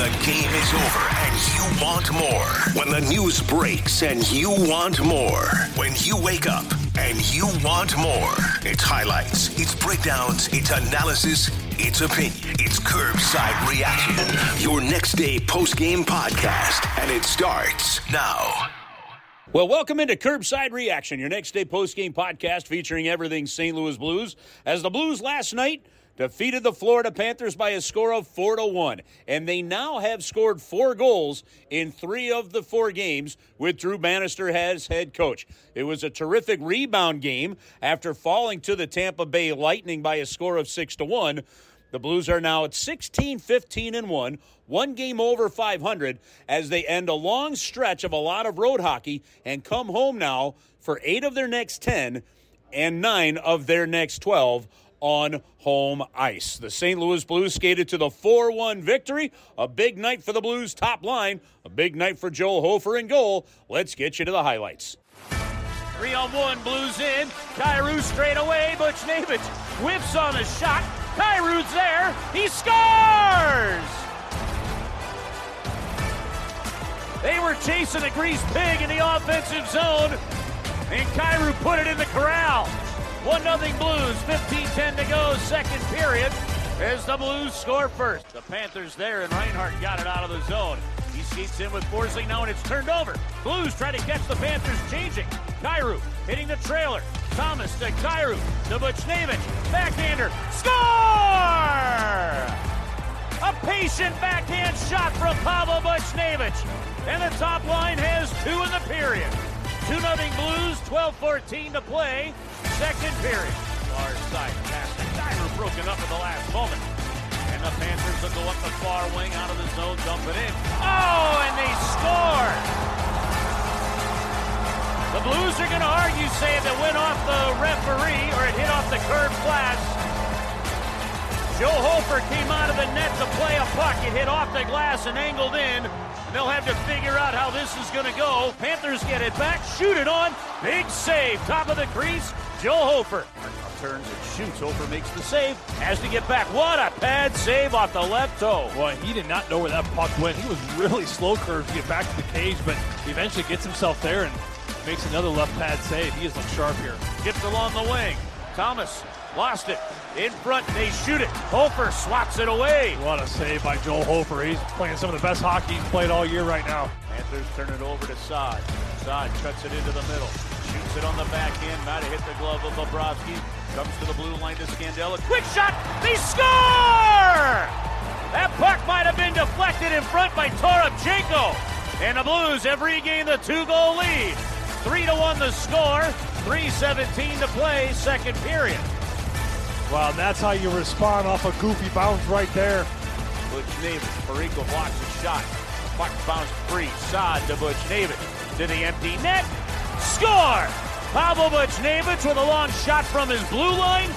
the game is over and you want more. When the news breaks and you want more. When you wake up and you want more. It's highlights, it's breakdowns, it's analysis, it's opinion. It's Kerbside reaction. Your next day post game podcast. And it starts now. Well, welcome into Kerbside Reaction, your next day post game podcast featuring everything St. Louis Blues. As the Blues last night defeated the Florida Panthers by a score of 4 to 1, and they now have scored 4 goals in 3 of the 4 games with Drew Bannister as head coach. It was a terrific rebound game after falling to the Tampa Bay Lightning by a score of 6 to 1. The Blues are now at 16, 15, and 1, one game over 500 as they end a long stretch of a lot of road hockey and come home now for eight of their next 10 and nine of their next 12 on home ice. The St. Louis Blues skated to the 4 1 victory. A big night for the Blues top line, a big night for Joel Hofer in goal. Let's get you to the highlights. Three on one, Blues in. Kyrou straight away. Buchnevich whiffs on a shot. Kyrou's there. He scores! They were chasing a greased pig in the offensive zone, and Kyrou put it in the corral. 1 0 Blues, 15 10 to go, second period, as the Blues score first. The Panthers there, and Reinhart got it out of the zone. He skates in with Forsling now, and it's turned over. Blues try to catch the Panthers changing. Kyrou hitting the trailer. Thomas to Kyrou to Buchnevich. Backhander. Score! A patient backhand shot from Pavel Buchnevich. And the top line has two in the period. 2 0 Blues, 12 14 to play. Second period. Far side pass to Kyrou broken up at the last moment. And the Panthers will go up the far wing out of the zone, dump it in. Oh, and they score! The Blues are going to argue, say that went off the referee or it hit off the curved glass. Joe Hofer came out of the net to play a puck. It hit off the glass and angled in. And they'll have to figure out how this is going to go. Panthers get it back, shoot it on. Big save, top of the crease. Joe Hofer turns and shoots. Hofer makes the save. Has to get back. What a pad save off the left toe. Well, he did not know where that puck went. He was really slow curve to get back to the cage, but he eventually gets himself there and makes another left pad save. He is look sharp here. Gets along the wing. Thomas lost it. In front, they shoot it. Hofer swats it away. What a save by Joel Hofer. He's playing some of the best hockey he's played all year right now. Panthers turn it over to Saad. Saad cuts it into the middle. Shoots it on the back end. Might have hit the glove of Bobrovsky. Comes to the blue line to Scandella. Quick shot. They score! That puck might have been deflected in front by Toropchenko. And the Blues have regained the two-goal lead. 3 to 1 the score. 3.17 to play, second period. Wow, that's how you respond off a goofy bounce right there. Butch Navich. Parayko blocks a shot. Puck bounced free. Saad to Butch Navich. To the empty net. Score! Pavel Buchnevich with a long shot from his blue line.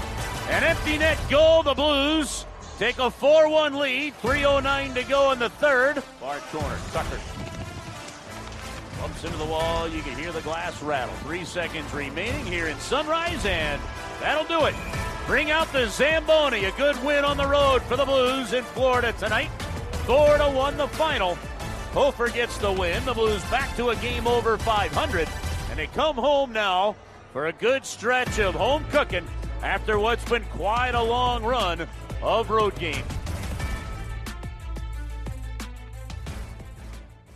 An empty net goal. The Blues take a 4-1 lead. 3.09 to go in the third. Far corner. Tucker bumps into the wall. You can hear the glass rattle. Three seconds remaining here in Sunrise, and that'll do it. Bring out the Zamboni. A good win on the road for the Blues in Florida tonight. Four to one the final. Hofer gets the win. The Blues back to a game over 500, and they come home now for a good stretch of home cooking after what's been quite a long run of road games.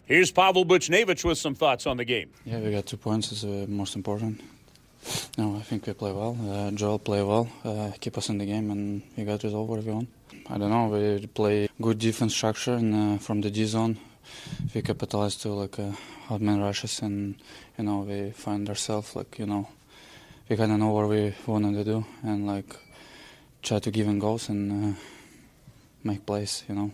Here's Pavel Buchnevich with some thoughts on the game. Yeah, we got two points. is uh, most important. No, I think we play well. Uh, Joel play well, uh, keep us in the game, and we got result what we want. I don't know. We play good defense structure and uh, from the D zone. We capitalize to like outman rushes, and you know we find ourselves like you know we kind of know what we wanted to do, and like try to give in goals and uh, make plays. You know,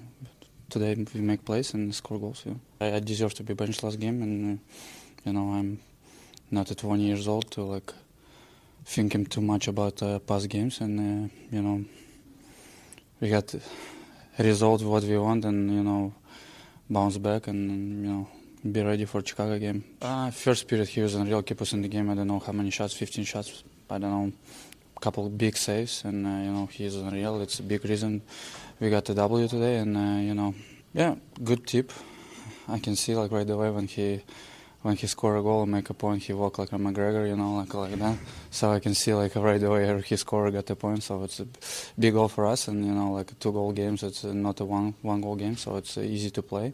today we make plays and score goals. I, I deserve to be benched last game, and uh, you know I'm not at 20 years old to like thinking too much about uh, past games, and uh, you know we got result what we want, and you know bounce back, and you know be ready for Chicago game. Uh, first period he was unreal, keep us in the game. I don't know how many shots, 15 shots. I don't know, couple big saves, and uh, you know he's unreal. It's a big reason we got the W today, and uh, you know Yeah, good tip. I can see like right away when he when he score a goal and make a point, he walk like a McGregor, you know, like like that. So I can see like right away he score got the point. So it's a big goal for us, and you know like two goal games. It's not a one one goal game, so it's easy to play.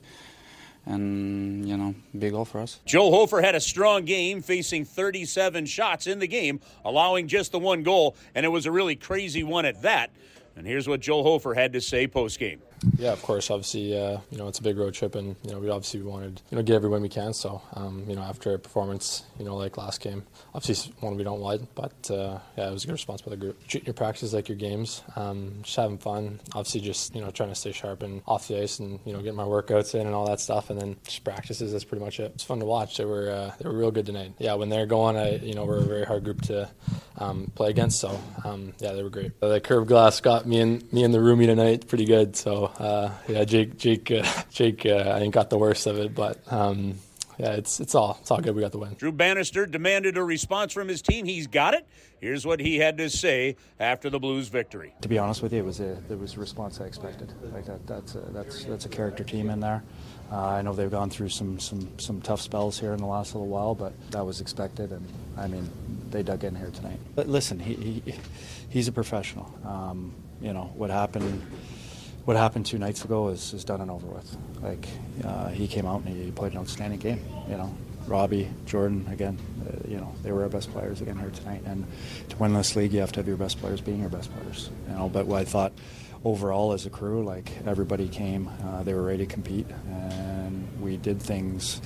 And you know, big goal for us. Joel Hofer had a strong game, facing 37 shots in the game, allowing just the one goal, and it was a really crazy one at that. And here's what Joel Hofer had to say post game. Yeah, of course. Obviously, uh, you know it's a big road trip, and you know we obviously wanted you know get every win we can. So um, you know after a performance, you know like last game, obviously one we don't want, but uh, yeah, it was a good response by the group. Treating your practices like your games, um, just having fun. Obviously, just you know trying to stay sharp and off the ice, and you know get my workouts in and all that stuff, and then just practices. That's pretty much it. It's fun to watch. They were uh, they were real good tonight. Yeah, when they're going, I you know we're a very hard group to um, play against. So um, yeah, they were great. The curved glass got me and me and the roomie tonight pretty good. So uh, yeah. Jake, Jake, uh, Jake, uh, I think got the worst of it, but um, yeah, it's it's all it's all good. We got the win. Drew Bannister demanded a response from his team. He's got it. Here's what he had to say after the Blues' victory. To be honest with you, it was a there was a response I expected. Like that, that's a, that's that's a character team in there. Uh, I know they've gone through some, some some tough spells here in the last little while, but that was expected. And I mean, they dug in here tonight. But listen, he, he he's a professional. Um, you know what happened what happened two nights ago is, is done and over with. Like uh, he came out and he played an outstanding game. You know, Robbie, Jordan, again, uh, you know, they were our best players again here tonight. And to win this league, you have to have your best players being your best players. You know, but I thought overall as a crew, like everybody came, uh, they were ready to compete, and we did things,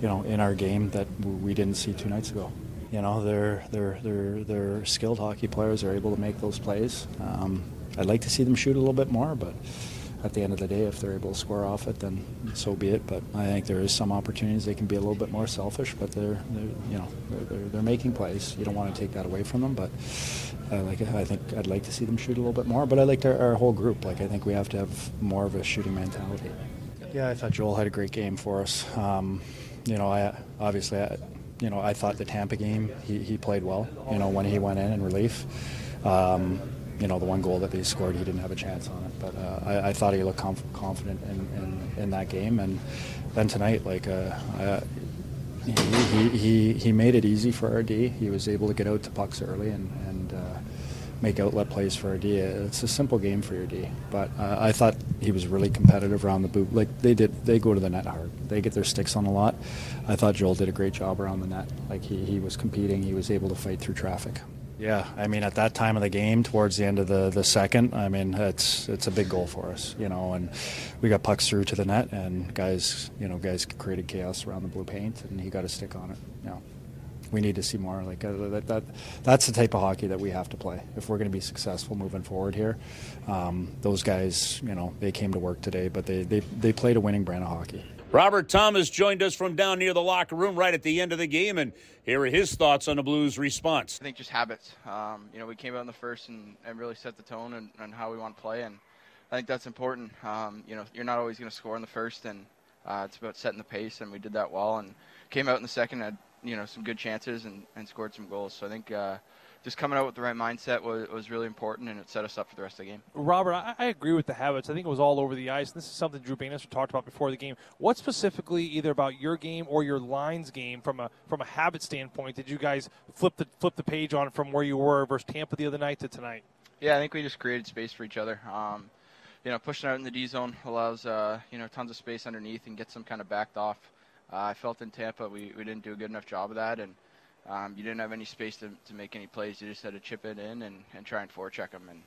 you know, in our game that we didn't see two nights ago. You know, they're they're they're they're skilled hockey players. They're able to make those plays. Um, I'd like to see them shoot a little bit more, but at the end of the day, if they're able to score off it, then so be it. But I think there is some opportunities they can be a little bit more selfish, but they're, they're you know they're, they're, they're, making plays. You don't want to take that away from them, but I like I think I'd like to see them shoot a little bit more. But I like our, our whole group. Like I think we have to have more of a shooting mentality. Yeah, I thought Joel had a great game for us. Um, you know, I obviously, I, you know, I thought the Tampa game he, he played well. You know, when he went in in relief. Um, you know, the one goal that they scored, he didn't have a chance on it. But uh, I, I, thought he looked conf- confident in, in, in, that game. And then tonight, like, uh, he, he, he, made it easy for our D. He was able to get out to pucks early and, and uh, make outlet plays for our D. It's a simple game for your D. But uh, I thought he was really competitive around the boot. Like, they did, they go to the net hard. They get their sticks on a lot. I thought Joel did a great job around the net. Like, he, he was competing, he was able to fight through traffic. Yeah, I mean, at that time of the game, towards the end of the, the second, I mean, it's it's a big goal for us, you know, and we got pucks through to the net, and guys, you know, guys created chaos around the blue paint, and he got a stick on it. You know, we need to see more like uh, that, that. That's the type of hockey that we have to play if we're going to be successful moving forward here. Um, those guys, you know, they came to work today, but they, they they played a winning brand of hockey. Robert Thomas joined us from down near the locker room right at the end of the game, and here are his thoughts on the Blues' response. I think just habits. Um, you know, we came out in the first and, and really set the tone and, and, how we want to play, and I think that's important. Um, you know, you're not always going to score in the first, and uh, it's about setting the pace, and we did that well, and came out in the second, had you know some good chances and, and scored some goals. So I think. Uh, just coming out with the right mindset was, was really important, and it set us up for the rest of the game. Robert, I, I agree with the habits. I think it was all over the ice. This is something Drew Bannister talked about before the game. What specifically, either about your game or your lines game, from a from a habit standpoint, did you guys flip the flip the page on from where you were versus Tampa the other night to tonight? Yeah, I think we just created space for each other. Um, you know, pushing out in the D zone allows uh, you know tons of space underneath and gets them kind of backed off. Uh, I felt in Tampa we, we didn't do a good enough job of that, and um, you didn't have any space to, to make any plays. You just had to chip it in and, and try and forecheck them. And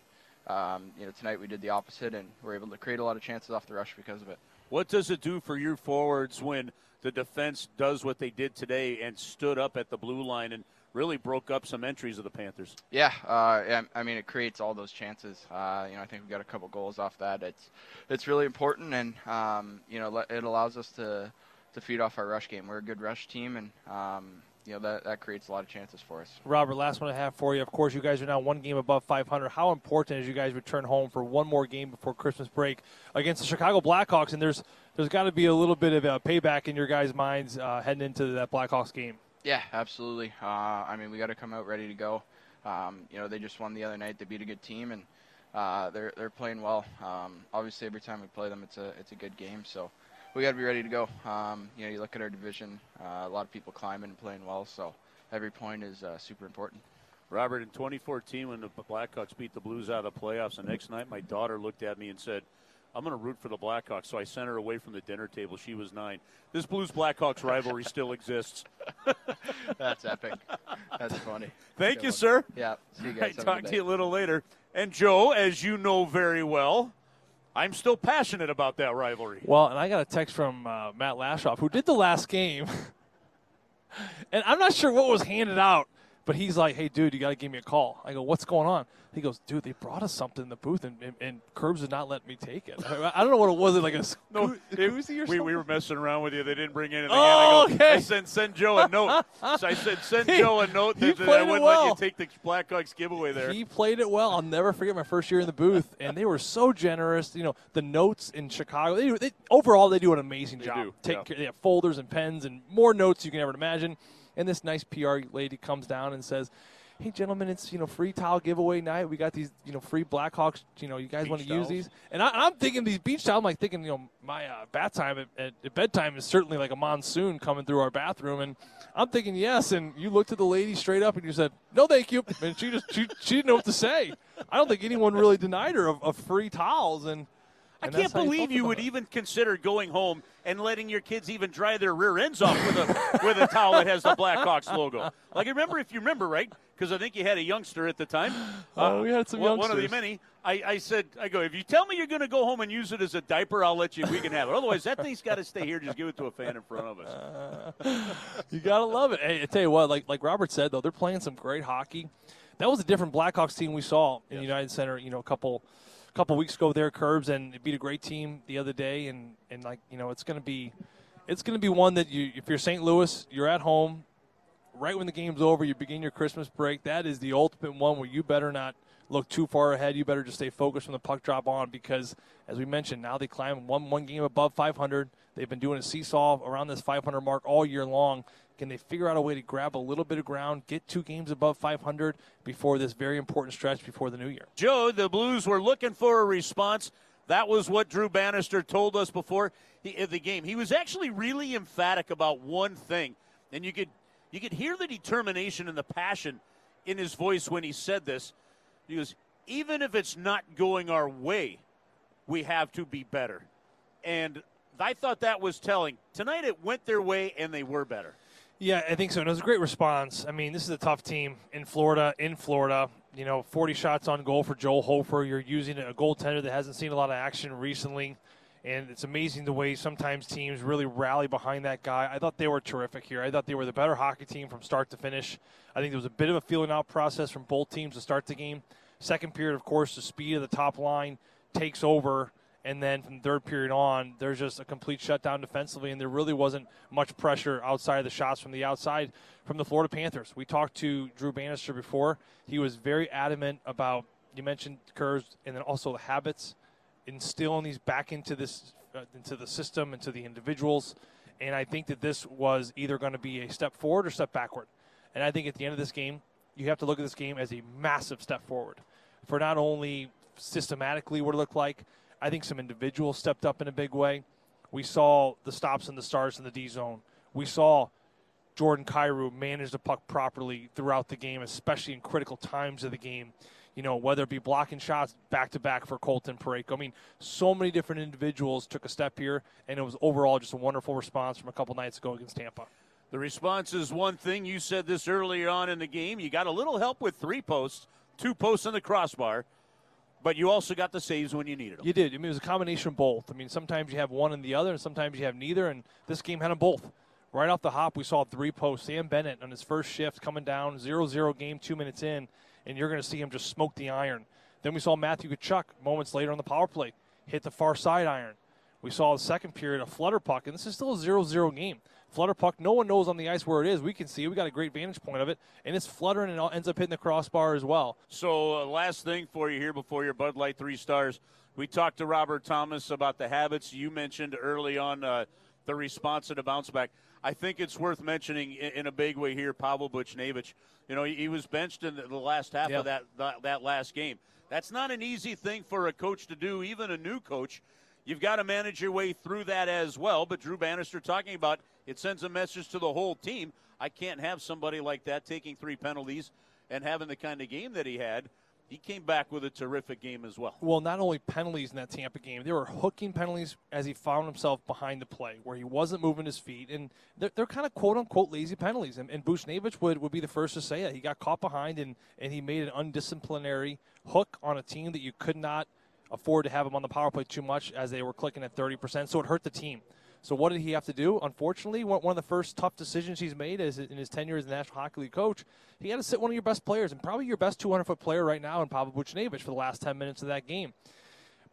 um, you know, tonight we did the opposite, and we're able to create a lot of chances off the rush because of it. What does it do for your forwards when the defense does what they did today and stood up at the blue line and really broke up some entries of the Panthers? Yeah, uh, I mean it creates all those chances. Uh, you know, I think we got a couple goals off that. It's it's really important, and um, you know, it allows us to to feed off our rush game. We're a good rush team, and um, you know that, that creates a lot of chances for us. Robert, last one I have for you. Of course, you guys are now one game above 500. How important is you guys return home for one more game before Christmas break against the Chicago Blackhawks? And there's there's got to be a little bit of a payback in your guys' minds uh, heading into that Blackhawks game. Yeah, absolutely. Uh, I mean, we got to come out ready to go. Um, you know, they just won the other night. They beat a good team, and uh, they're they're playing well. Um, obviously, every time we play them, it's a it's a good game. So we got to be ready to go. Um, you know, you look at our division, uh, a lot of people climbing and playing well. So every point is uh, super important. Robert, in 2014, when the Blackhawks beat the Blues out of the playoffs, the next night my daughter looked at me and said, I'm going to root for the Blackhawks. So I sent her away from the dinner table. She was nine. This Blues Blackhawks rivalry still exists. That's epic. That's funny. Thank you, sir. Yeah. See you guys. I talk to you a little later. And Joe, as you know very well, I'm still passionate about that rivalry. Well, and I got a text from uh, Matt Lashoff, who did the last game. and I'm not sure what was handed out but he's like, hey, dude, you got to give me a call. I go, what's going on? He goes, dude, they brought us something in the booth, and, and, and Kerbs did not let me take it. I, I don't know what it was. Like a no, it, koozie or we, we were messing around with you. They didn't bring anything oh, in. I go, oh, okay. I said, send Joe a note. so I said, send he, Joe a note that, that I wouldn't well. let you take the Blackhawks giveaway there. He played it well. I'll never forget my first year in the booth, and they were so generous. You know, the notes in Chicago. They, they overall they do an amazing they job. Do, Take yeah. care, they have folders and pens and more notes you can ever imagine. And this nice PR lady comes down and says, "Hey, gentlemen, it's you know free towel giveaway night. We got these you know free Blackhawks. You know, you guys want to use these?" And I, am thinking these beach towels. I'm like thinking, you know, my uh, bath time at, at, at, bedtime is certainly like a monsoon coming through our bathroom, and I'm thinking yes. And you looked at the lady straight up and you said, "No, thank you," and she just she, she didn't know what to say. I don't think anyone really denied her of, of free towels and. I can't believe you would it. even consider going home and letting your kids even dry their rear ends off with a with a towel that has the Blackhawks logo. Like, I remember if you remember right, because I think you had a youngster at the time. Oh, uh, we had some one, youngsters. One of the many. I, I said, I go, if you tell me you're going to go home and use it as a diaper, I'll let you. We can have it. Otherwise, that thing's got to stay here. Just give it to a fan in front of us. You gotta love it. Hey, I tell you what, like like Robert said though, they're playing some great hockey. That was a different Blackhawks team we saw in yes. United Center. You know, a couple couple weeks ago there, Kerbs, and beat a great team the other day. And, and like you know, it's going to be it's going to be one that you if you're St. Louis, you're at home, right when the game's over, you begin your Christmas break. That is the ultimate one where you better not look too far ahead. You better just stay focused from the puck drop on because, as we mentioned, now they climb one one game above 500. They've been doing a seesaw around this 500 mark all year long. Can they figure out a way to grab a little bit of ground, get two games above 500 before this very important stretch before the new year? Joe, the Blues were looking for a response. That was what Drew Bannister told us before he, the game. He was actually really emphatic about one thing, and you could you could hear the determination and the passion in his voice when he said this. He goes, "Even if it's not going our way, we have to be better." And I thought that was telling. Tonight it went their way, and they were better. Yeah, I think so. And it was a great response. I mean, this is a tough team in Florida. In Florida, you know, 40 shots on goal for Joel Hofer. You're using a goaltender that hasn't seen a lot of action recently. And it's amazing the way sometimes teams really rally behind that guy. I thought they were terrific here. I thought they were the better hockey team from start to finish. I think there was a bit of a feeling out process from both teams to start the game. Second period, of course, the speed of the top line takes over and then from the third period on, there's just a complete shutdown defensively, and there really wasn't much pressure outside of the shots from the outside from the Florida Panthers. We talked to Drew Bannister before. He was very adamant about, you mentioned curves, and then also the habits, instilling these back into this, uh, into the system, into the individuals. And I think that this was either going to be a step forward or step backward. And I think at the end of this game, you have to look at this game as a massive step forward for not only systematically what it looked like, I think some individuals stepped up in a big way. We saw the stops and the starts in the D zone. We saw Jordan Kyrou manage the puck properly throughout the game, especially in critical times of the game. You know, whether it be blocking shots back to back for Colton Parayko. I mean, so many different individuals took a step here, and it was overall just a wonderful response from a couple nights ago against Tampa. The response is one thing. You said this earlier on in the game. You got a little help with three posts, two posts on the crossbar. But you also got the saves when you needed them. You did. I mean, it was a combination of both. I mean, sometimes you have one and the other, and sometimes you have neither. And this game had them both. Right off the hop, we saw three posts. Sam Bennett on his first shift coming down, 0 0 game, two minutes in, and you're going to see him just smoke the iron. Then we saw Matthew Tkachuk moments later on the power play hit the far side iron. We saw the second period a flutter puck, and this is still a 0 0 game flutter puck. No one knows on the ice where it is. We can see it. We got a great vantage point of it, and it's fluttering and it ends up hitting the crossbar as well. So, uh, last thing for you here before your Bud Light three stars, we talked to Robert Thomas about the habits you mentioned early on uh, the response and the bounce back. I think it's worth mentioning in, in a big way here, Pavel Buchnevich. You know, he, he was benched in the, the last half yep. of that, that that last game. That's not an easy thing for a coach to do, even a new coach. You've got to manage your way through that as well. But Drew Bannister talking about it sends a message to the whole team. I can't have somebody like that taking three penalties and having the kind of game that he had. He came back with a terrific game as well. Well, not only penalties in that Tampa game, there were hooking penalties as he found himself behind the play where he wasn't moving his feet. And they're, they're kind of quote unquote lazy penalties. And, and Buchnevich would, would be the first to say that. He got caught behind and, and he made an undisciplinary hook on a team that you could not afford to have him on the power play too much as they were clicking at 30%. So it hurt the team. So what did he have to do? Unfortunately, one of the first tough decisions he's made is in his tenure as the National Hockey League coach. He had to sit one of your best players and probably your best 200 foot player right now in Pavel Buchnevich for the last 10 minutes of that game.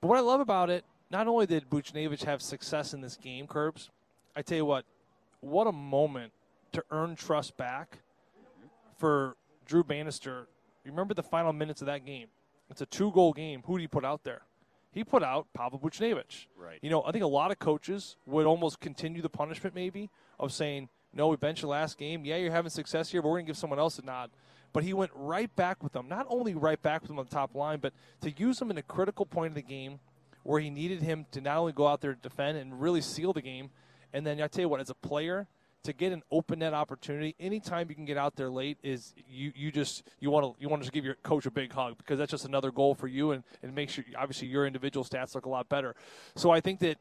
But what I love about it, not only did Buchnevich have success in this game, Kerbs, I tell you what, what a moment to earn trust back for Drew Bannister. You remember the final minutes of that game? It's a two goal game. Who do you put out there? He put out Pavel Buchnevich. Right. You know, I think a lot of coaches would almost continue the punishment maybe of saying, no, we bench your last game. Yeah, you're having success here, but we're going to give someone else a nod. But he went right back with them. Not only right back with them on the top line, but to use him in a critical point of the game where he needed him to not only go out there to defend and really seal the game. And then I tell you what, as a player, to get an open net opportunity anytime you can get out there late is you, you just you want to you want to just give your coach a big hug because that's just another goal for you and and make sure obviously your individual stats look a lot better. So i think that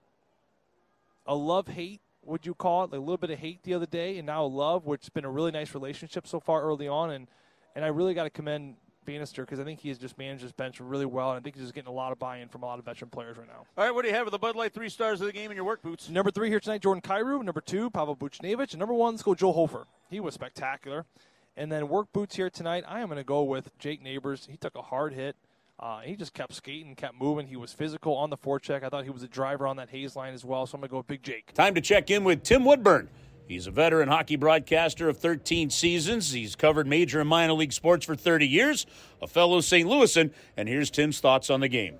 a love hate would you call it like a little bit of hate the other day and now love which has been a really nice relationship so far early on and and i really got to commend Bannister because I think he has just managed his bench really well, and I think he's just getting a lot of buy-in from a lot of veteran players right now. All right, what do you have with the Bud Light three stars of the game in your work boots? Number three here tonight, Jordan Kyrou. Number two, Pavel Buchnevich. And number one, let's go Joel Hofer. He was spectacular. And then work boots here tonight, I am going to go with Jake Neighbors. He took a hard hit. Uh, he just kept skating, kept moving. He was physical on the forecheck. I thought he was a driver on that Hayes line as well, so I'm going to go with Big Jake. Time to check in with Tim Woodburn. He's a veteran hockey broadcaster of 13 seasons. He's covered major and minor league sports for 30 years, a fellow St. Louisan, and here's Tim's thoughts on the game.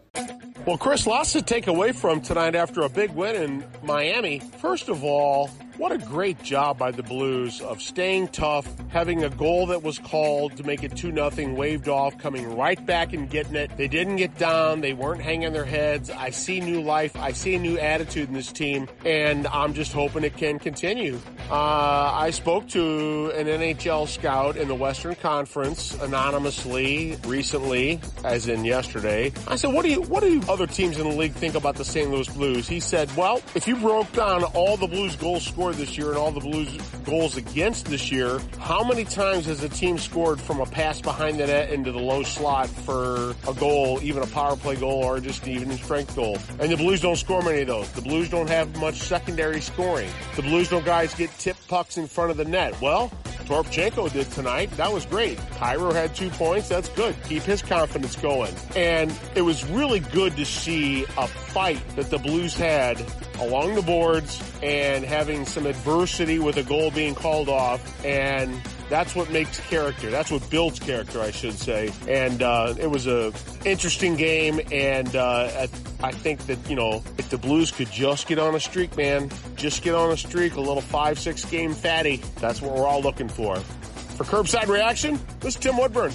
Well, Chris, lots to take away from tonight after a big win in Miami. First of all, what a great job by the Blues of staying tough, having a goal that was called to make it 2 nothing, waved off, coming right back and getting it. They didn't get down. They weren't hanging their heads. I see new life. I see a new attitude in this team, and I'm just hoping it can continue. Uh, I spoke to an NHL scout in the Western Conference anonymously recently, as in yesterday. I said, "What do you? What do you other teams in the league think about the St. Louis Blues?" He said, "Well, if you broke down all the Blues goals scored this year and all the Blues goals against this year, how many times has a team scored from a pass behind the net into the low slot for a goal, even a power play goal or just even a strength goal? And the Blues don't score many of those. The Blues don't have much secondary scoring. The Blues don't guys get tip pucks in front of the net. Well, Toropchenko did tonight. That was great. Kyrou had two points. That's good. Keep his confidence going. And it was really good to see a fight that the Blues had along the boards and having some adversity with a goal being called off. And that's what makes character. That's what builds character, I should say. And uh, it was a interesting game, and uh, I think that you know if the Blues could just get on a streak, man, just get on a streak, a little five six game fatty. That's what we're all looking for. For Kerbside reaction, this is Tim Woodburn.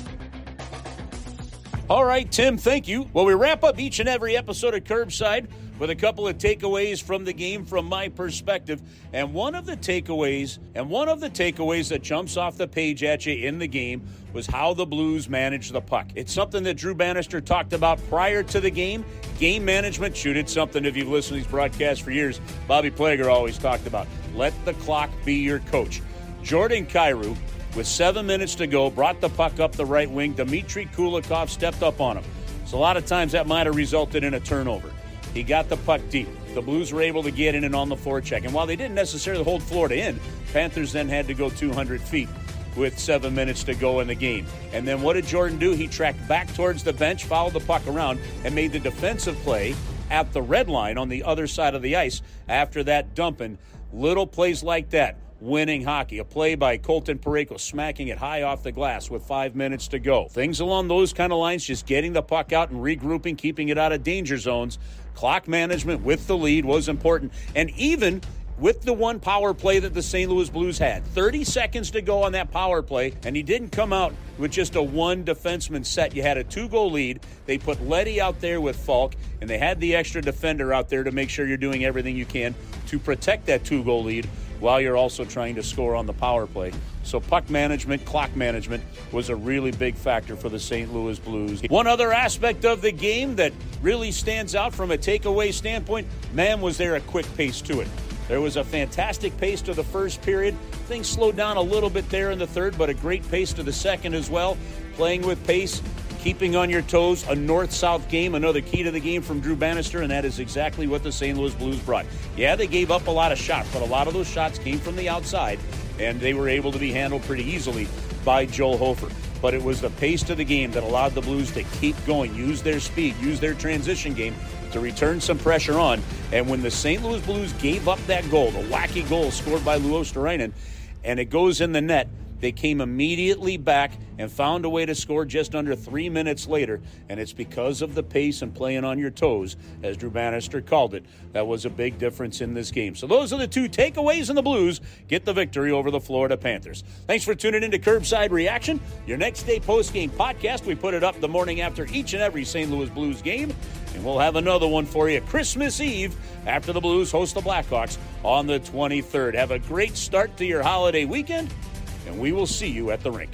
All right, Tim, thank you. Well, we wrap up each and every episode of Kerbside with a couple of takeaways from the game from my perspective. And one of the takeaways, and one of the takeaways that jumps off the page at you in the game was how the Blues managed the puck. It's something that Drew Bannister talked about prior to the game. Game management, shoot, it's something if you've listened to these broadcasts for years, Bobby Plager always talked about. Let the clock be your coach. Jordan Kyrou, with seven minutes to go, brought the puck up the right wing. Dmitry Kulikov stepped up on him. So a lot of times that might have resulted in a turnover. He got the puck deep. The Blues were able to get in and on the forecheck. And while they didn't necessarily hold Florida in, Panthers then had to go 200 feet with seven minutes to go in the game. And then what did Jordan do? He tracked back towards the bench, followed the puck around, and made the defensive play at the red line on the other side of the ice after that dumping. Little plays like that winning hockey. A play by Colton Parayko smacking it high off the glass with five minutes to go. Things along those kind of lines, just getting the puck out and regrouping, keeping it out of danger zones. Clock management with the lead was important. And even with the one power play that the St. Louis Blues had. 30 seconds to go on that power play, and he didn't come out with just a one defenseman set. You had a two goal lead. They put Leddy out there with Faulk, and they had the extra defender out there to make sure you're doing everything you can to protect that two goal lead while you're also trying to score on the power play. So puck management, clock management was a really big factor for the St. Louis Blues. One other aspect of the game that really stands out from a takeaway standpoint, man, was there a quick pace to it. There was a fantastic pace to the first period. Things slowed down a little bit there in the third, but a great pace to the second as well. Playing with pace, keeping on your toes, a north south game, another key to the game from Drew Bannister, and that is exactly what the St. Louis Blues brought. Yeah, they gave up a lot of shots, but a lot of those shots came from the outside, and they were able to be handled pretty easily by Joel Hofer. But it was the pace of the game that allowed the Blues to keep going, use their speed, use their transition game to return some pressure on. And when the St. Louis Blues gave up that goal, the wacky goal scored by Luostarinen, and it goes in the net, they came immediately back and found a way to score just under three minutes later. And it's because of the pace and playing on your toes, as Drew Bannister called it, that was a big difference in this game. So those are the two takeaways, and the Blues get the victory over the Florida Panthers. Thanks for tuning in to Kerbside Reaction, your next day post game podcast. We put it up the morning after each and every St. Louis Blues game. And we'll have another one for you Christmas Eve after the Blues host the Blackhawks on the 23rd. Have a great start to your holiday weekend and we will see you at the rink.